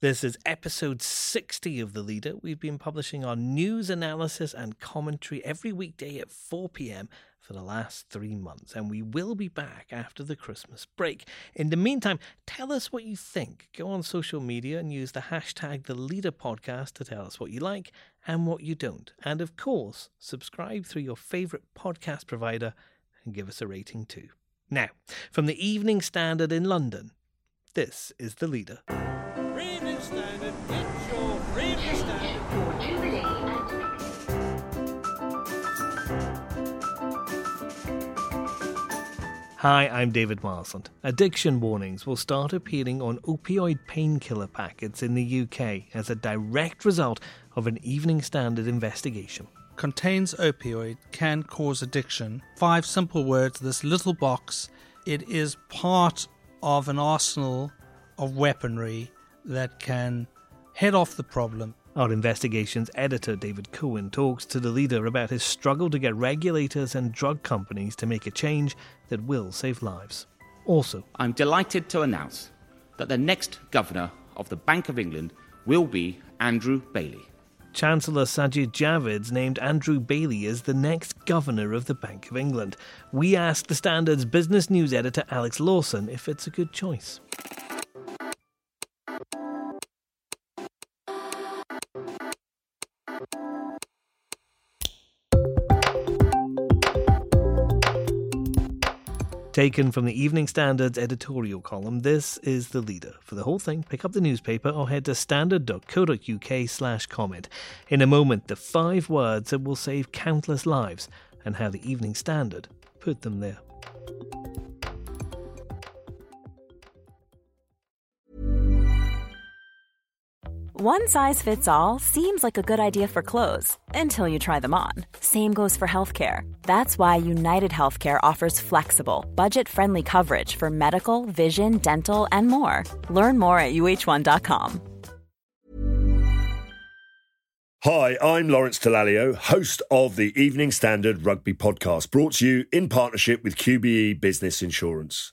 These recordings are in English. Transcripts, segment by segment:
This is episode 60 of The Leader. We've been publishing our news analysis and commentary every weekday at 4 pm for the last three months, and we will be back after the Christmas break. In the meantime, tell us what you think. Go on social media and use the hashtag The Leader Podcast to tell us what you like and what you don't. And of course, subscribe through your favourite podcast provider and give us a rating too. Now, from the Evening Standard in London, this is The Leader. Hi, I'm David Marsland. Addiction warnings will start appearing on opioid painkiller packets in the UK as a direct result of an Evening Standard investigation. Contains opioid, can cause addiction. Five simple words, this little box. It is part of an arsenal of weaponry that can head off the problem our investigations editor, David Cohen, talks to the leader about his struggle to get regulators and drug companies to make a change that will save lives. Also, I'm delighted to announce that the next governor of the Bank of England will be Andrew Bailey. Chancellor Sajid Javid's named Andrew Bailey as the next governor of the Bank of England. We asked the Standard's business news editor Alex Lawson if it's a good choice. Taken from the Evening Standard's editorial column, this is the leader. For the whole thing, pick up the newspaper or head to standard.co.uk slash comment. In a moment, the five words that will save countless lives and how the Evening Standard put them there. One size fits all seems like a good idea for clothes until you try them on. Same goes for healthcare. That's why United Healthcare offers flexible, budget friendly coverage for medical, vision, dental, and more. Learn more at uh1.com. Hi, I'm Lawrence Dallaglio, host of the Evening Standard Rugby Podcast, brought to you in partnership with QBE Business Insurance.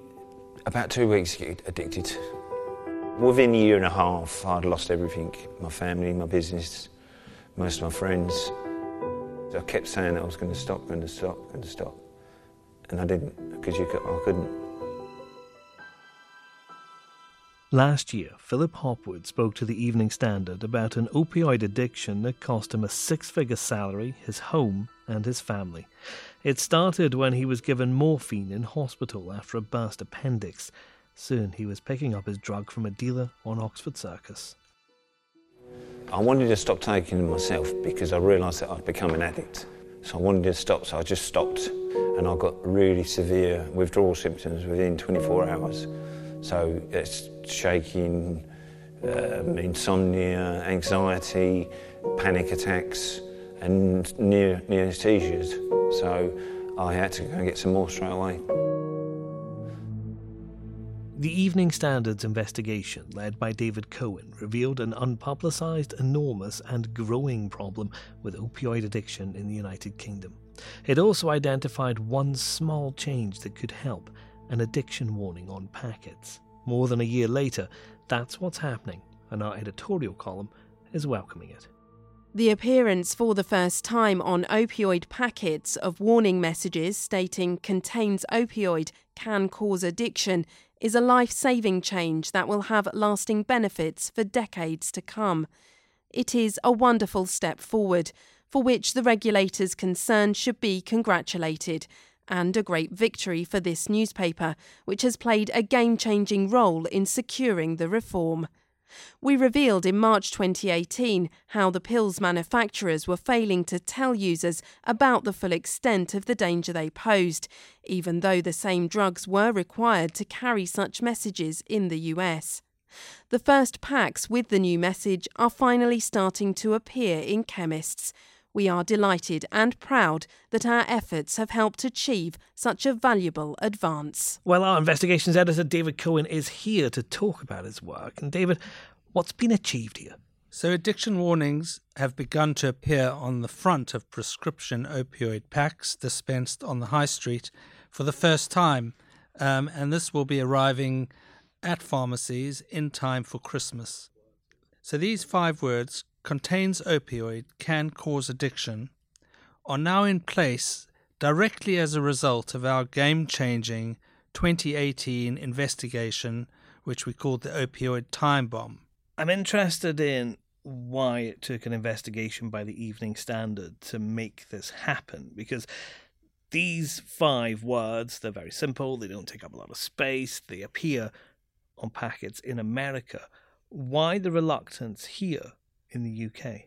about two weeks addicted. Within a year and a half, I'd lost everything my family, my business, most of my friends. So I kept saying that I was going to stop, going to stop, going to stop. And I didn't, because could, I couldn't. Last year, Philip Hopwood spoke to the Evening Standard about an opioid addiction that cost him a six figure salary, his home, and his family. It started when he was given morphine in hospital after a burst appendix. Soon he was picking up his drug from a dealer on Oxford Circus. I wanted to stop taking it myself because I realised that I'd become an addict. So I wanted to stop, so I just stopped. And I got really severe withdrawal symptoms within 24 hours. So it's shaking, um, insomnia, anxiety, panic attacks, and near, near seizures. So I had to go and get some more straight away. The Evening Standard's investigation, led by David Cohen, revealed an unpublicised, enormous, and growing problem with opioid addiction in the United Kingdom. It also identified one small change that could help an addiction warning on packets. More than a year later, that's what's happening, and our editorial column is welcoming it. The appearance for the first time on opioid packets of warning messages stating contains opioid can cause addiction is a life saving change that will have lasting benefits for decades to come. It is a wonderful step forward, for which the regulators concerned should be congratulated, and a great victory for this newspaper, which has played a game changing role in securing the reform. We revealed in March 2018 how the pills manufacturers were failing to tell users about the full extent of the danger they posed, even though the same drugs were required to carry such messages in the US. The first packs with the new message are finally starting to appear in chemists. We are delighted and proud that our efforts have helped achieve such a valuable advance. Well, our investigations editor, David Cohen, is here to talk about his work. And, David, what's been achieved here? So, addiction warnings have begun to appear on the front of prescription opioid packs dispensed on the high street for the first time. Um, and this will be arriving at pharmacies in time for Christmas. So, these five words contains opioid, can cause addiction, are now in place directly as a result of our game changing 2018 investigation, which we called the opioid time bomb. I'm interested in why it took an investigation by the Evening Standard to make this happen because these five words, they're very simple, they don't take up a lot of space, they appear on packets in America. Why the reluctance here in the UK?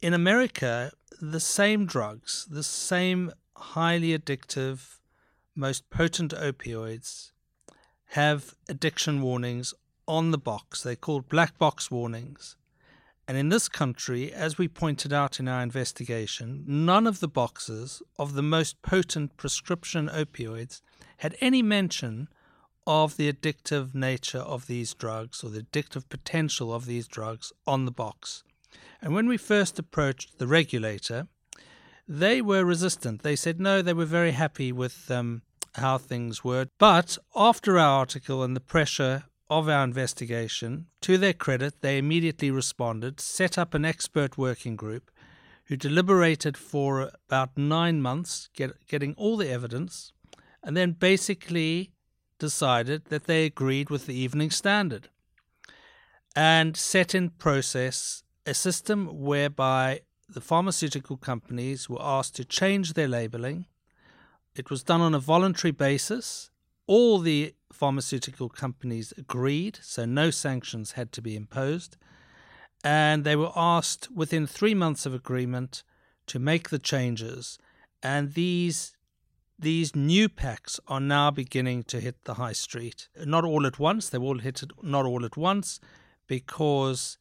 In America, the same drugs, the same highly addictive, most potent opioids have addiction warnings on the box. They're called black box warnings. And in this country, as we pointed out in our investigation, none of the boxes of the most potent prescription opioids had any mention of the addictive nature of these drugs or the addictive potential of these drugs on the box. And when we first approached the regulator, they were resistant. They said no, they were very happy with um, how things were. But after our article and the pressure of our investigation, to their credit, they immediately responded, set up an expert working group who deliberated for about nine months, get, getting all the evidence, and then basically decided that they agreed with the Evening Standard and set in process a system whereby the pharmaceutical companies were asked to change their labeling. It was done on a voluntary basis. All the pharmaceutical companies agreed, so no sanctions had to be imposed. And they were asked within three months of agreement to make the changes. And these these new packs are now beginning to hit the high street. Not all at once, they've all hit it not all at once because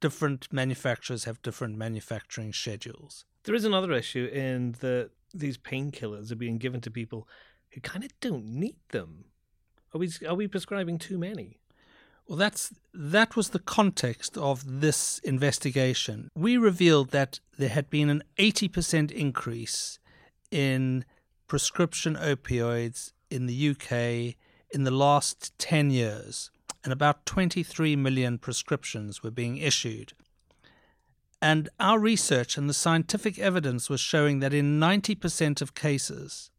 different manufacturers have different manufacturing schedules. There is another issue in that these painkillers are being given to people who kind of don't need them. Are we are we prescribing too many? Well, that's that was the context of this investigation. We revealed that there had been an 80% increase in prescription opioids in the UK in the last 10 years, and about 23 million prescriptions were being issued. And our research and the scientific evidence was showing that in 90% of cases,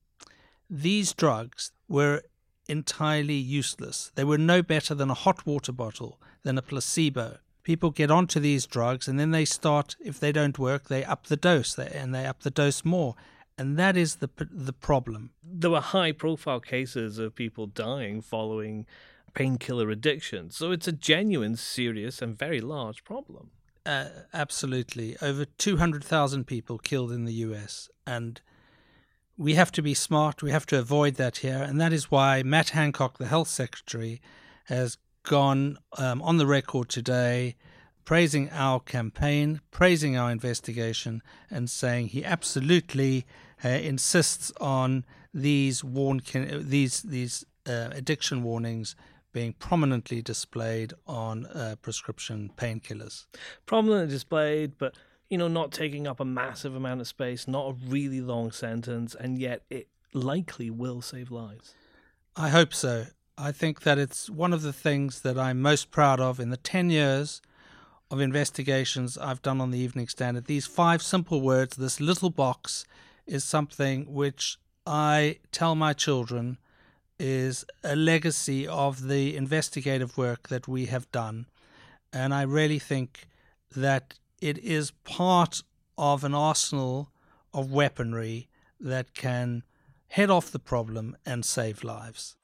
these drugs were entirely useless. They were no better than a hot water bottle, than a placebo. People get onto these drugs and then they start, if they don't work, they up the dose and they up the dose more and that is the the problem. There were high profile cases of people dying following painkiller addiction, so it's a genuine, serious, and very large problem. Uh, absolutely, over two hundred thousand people killed in the U.S. and we have to be smart. We have to avoid that here, and that is why Matt Hancock, the health secretary, has gone um, on the record today praising our campaign, praising our investigation, and saying he absolutely uh, insists on these warn these these uh, addiction warnings being prominently displayed on uh, prescription painkillers. Prominently displayed, but you know, not taking up a massive amount of space, not a really long sentence, and yet it likely will save lives. I hope so. I think that it's one of the things that I'm most proud of in the 10 years of investigations I've done on the Evening Standard. These five simple words, this little box, is something which I tell my children is a legacy of the investigative work that we have done. And I really think that it is part of an arsenal of weaponry that can head off the problem and save lives.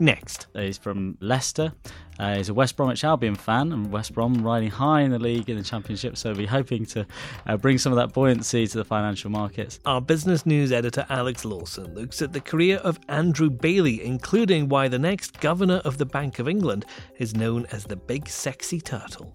Next. He's from Leicester. Uh, he's a West Bromwich Albion fan, and West Brom riding high in the league in the Championship, so we're hoping to uh, bring some of that buoyancy to the financial markets. Our business news editor Alex Lawson looks at the career of Andrew Bailey, including why the next governor of the Bank of England is known as the Big Sexy Turtle.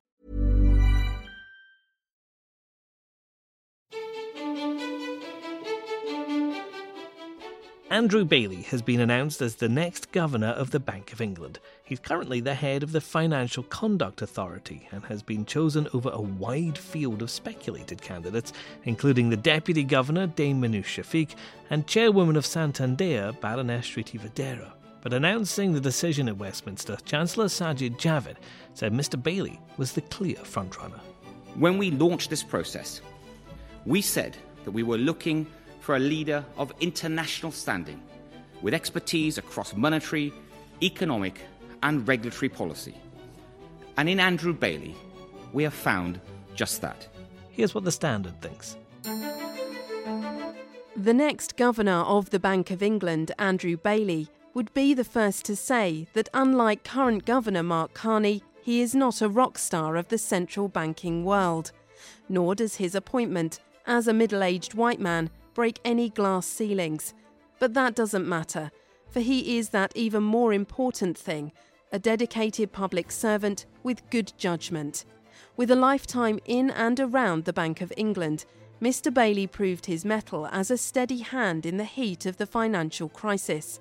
Andrew Bailey has been announced as the next governor of the Bank of England. He's currently the head of the Financial Conduct Authority and has been chosen over a wide field of speculated candidates, including the Deputy Governor, Dame Minouche Shafik, and Chairwoman of Santander, Baroness Shriti Vadera. But announcing the decision at Westminster, Chancellor Sajid Javid said Mr. Bailey was the clear frontrunner. When we launched this process, we said that we were looking for a leader of international standing with expertise across monetary, economic, and regulatory policy. And in Andrew Bailey, we have found just that. Here's what the Standard thinks. The next governor of the Bank of England, Andrew Bailey, would be the first to say that unlike current governor Mark Carney, he is not a rock star of the central banking world. Nor does his appointment, as a middle aged white man, break any glass ceilings. But that doesn't matter, for he is that even more important thing a dedicated public servant with good judgment. With a lifetime in and around the Bank of England, Mr. Bailey proved his mettle as a steady hand in the heat of the financial crisis.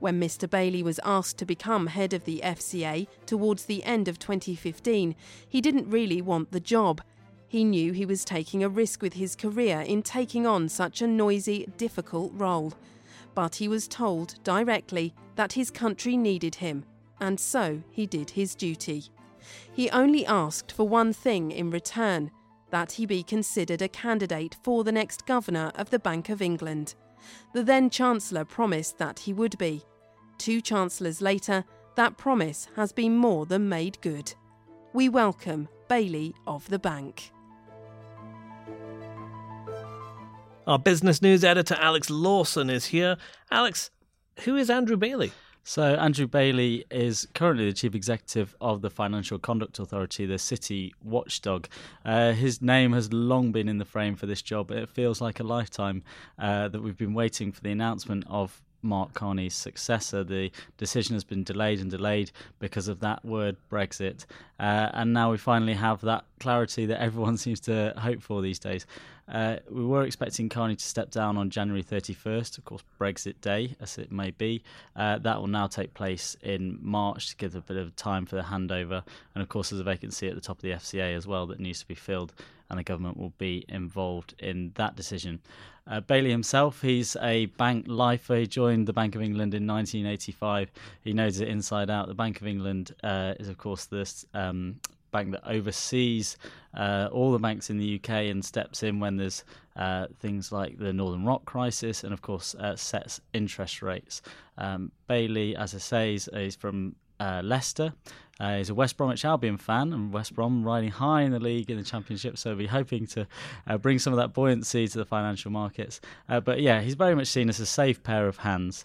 When Mr. Bailey was asked to become head of the FCA towards the end of 2015, he didn't really want the job. He knew he was taking a risk with his career in taking on such a noisy, difficult role. But he was told directly that his country needed him, and so he did his duty. He only asked for one thing in return that he be considered a candidate for the next governor of the Bank of England. The then Chancellor promised that he would be. Two Chancellors later, that promise has been more than made good. We welcome Bailey of the Bank. Our business news editor, Alex Lawson, is here. Alex, who is Andrew Bailey? So, Andrew Bailey is currently the chief executive of the Financial Conduct Authority, the city watchdog. Uh, his name has long been in the frame for this job. It feels like a lifetime uh, that we've been waiting for the announcement of Mark Carney's successor. The decision has been delayed and delayed because of that word Brexit. Uh, and now we finally have that clarity that everyone seems to hope for these days. Uh, we were expecting Carney to step down on January 31st, of course, Brexit Day, as it may be. Uh, that will now take place in March to give a bit of time for the handover. And of course, there's a vacancy at the top of the FCA as well that needs to be filled, and the government will be involved in that decision. Uh, Bailey himself, he's a bank lifer. He joined the Bank of England in 1985. He knows it inside out. The Bank of England uh, is, of course, this um, bank that oversees uh, all the banks in the UK and steps in when there's uh, things like the Northern Rock crisis and, of course, uh, sets interest rates. Um, Bailey, as I say, is, is from uh, Leicester. Uh, he's a West Bromwich Albion fan, and West Brom riding high in the league in the Championship, so we're hoping to uh, bring some of that buoyancy to the financial markets. But yeah, he's very much seen as a safe pair of hands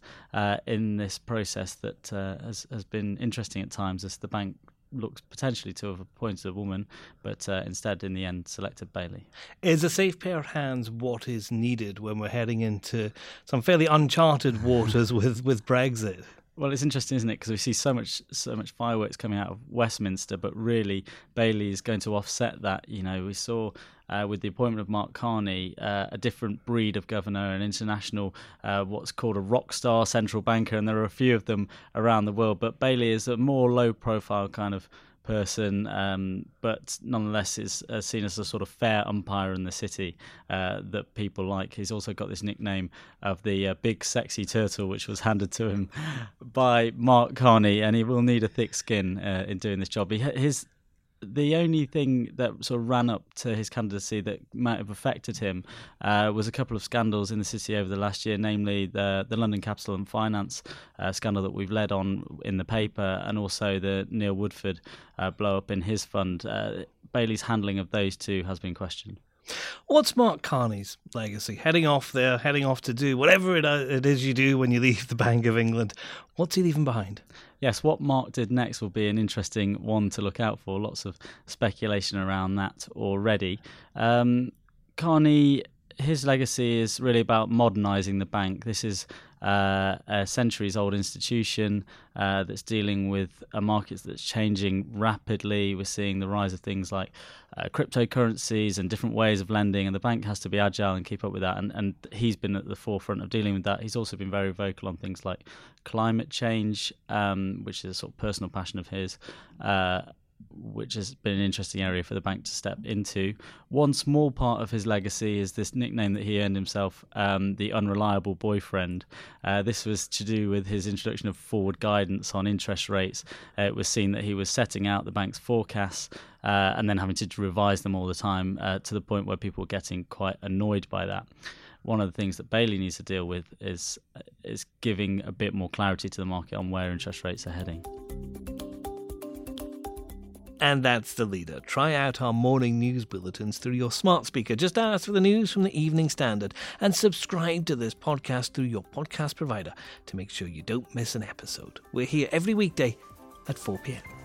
in this process that has, has been interesting at times as the bank looked potentially to have appointed a woman, but uh, instead, in the end, selected Bailey. Is a safe pair of hands what is needed when we're heading into some fairly uncharted waters with, with Brexit? Well, it's interesting, isn't it? Because we see so much, so much fireworks coming out of Westminster, but really Bailey is going to offset that. You know, we saw uh, with the appointment of Mark Carney uh, a different breed of governor, an international, uh, what's called a rock star central banker, and there are a few of them around the world. But Bailey is a more low-profile kind of person, um, but nonetheless is uh, seen as a sort of fair umpire in the city uh, that people like. He's also got this nickname of the uh, big sexy turtle, which was handed to him by Mark Carney, and he will need a thick skin uh, in doing this job. He, his the only thing that sort of ran up to his candidacy that might have affected him uh, was a couple of scandals in the city over the last year, namely the the London Capital and Finance uh, scandal that we've led on in the paper, and also the Neil Woodford uh, blow up in his fund. Uh, Bailey's handling of those two has been questioned. What's Mark Carney's legacy? Heading off there, heading off to do whatever uh, it is you do when you leave the Bank of England. What's he leaving behind? Yes, what Mark did next will be an interesting one to look out for. Lots of speculation around that already. Um, Carney, his legacy is really about modernising the bank. This is uh, a centuries old institution uh, that's dealing with a market that's changing rapidly. We're seeing the rise of things like uh, cryptocurrencies and different ways of lending, and the bank has to be agile and keep up with that. And, and he's been at the forefront of dealing with that. He's also been very vocal on things like climate change, um, which is a sort of personal passion of his. Uh, which has been an interesting area for the bank to step into. One small part of his legacy is this nickname that he earned himself, um, the unreliable boyfriend. Uh, this was to do with his introduction of forward guidance on interest rates. Uh, it was seen that he was setting out the bank's forecasts uh, and then having to revise them all the time uh, to the point where people were getting quite annoyed by that one of the things that Bailey needs to deal with is is giving a bit more clarity to the market on where interest rates are heading. And that's the leader. Try out our morning news bulletins through your smart speaker. Just ask for the news from the Evening Standard and subscribe to this podcast through your podcast provider to make sure you don't miss an episode. We're here every weekday at 4 p.m.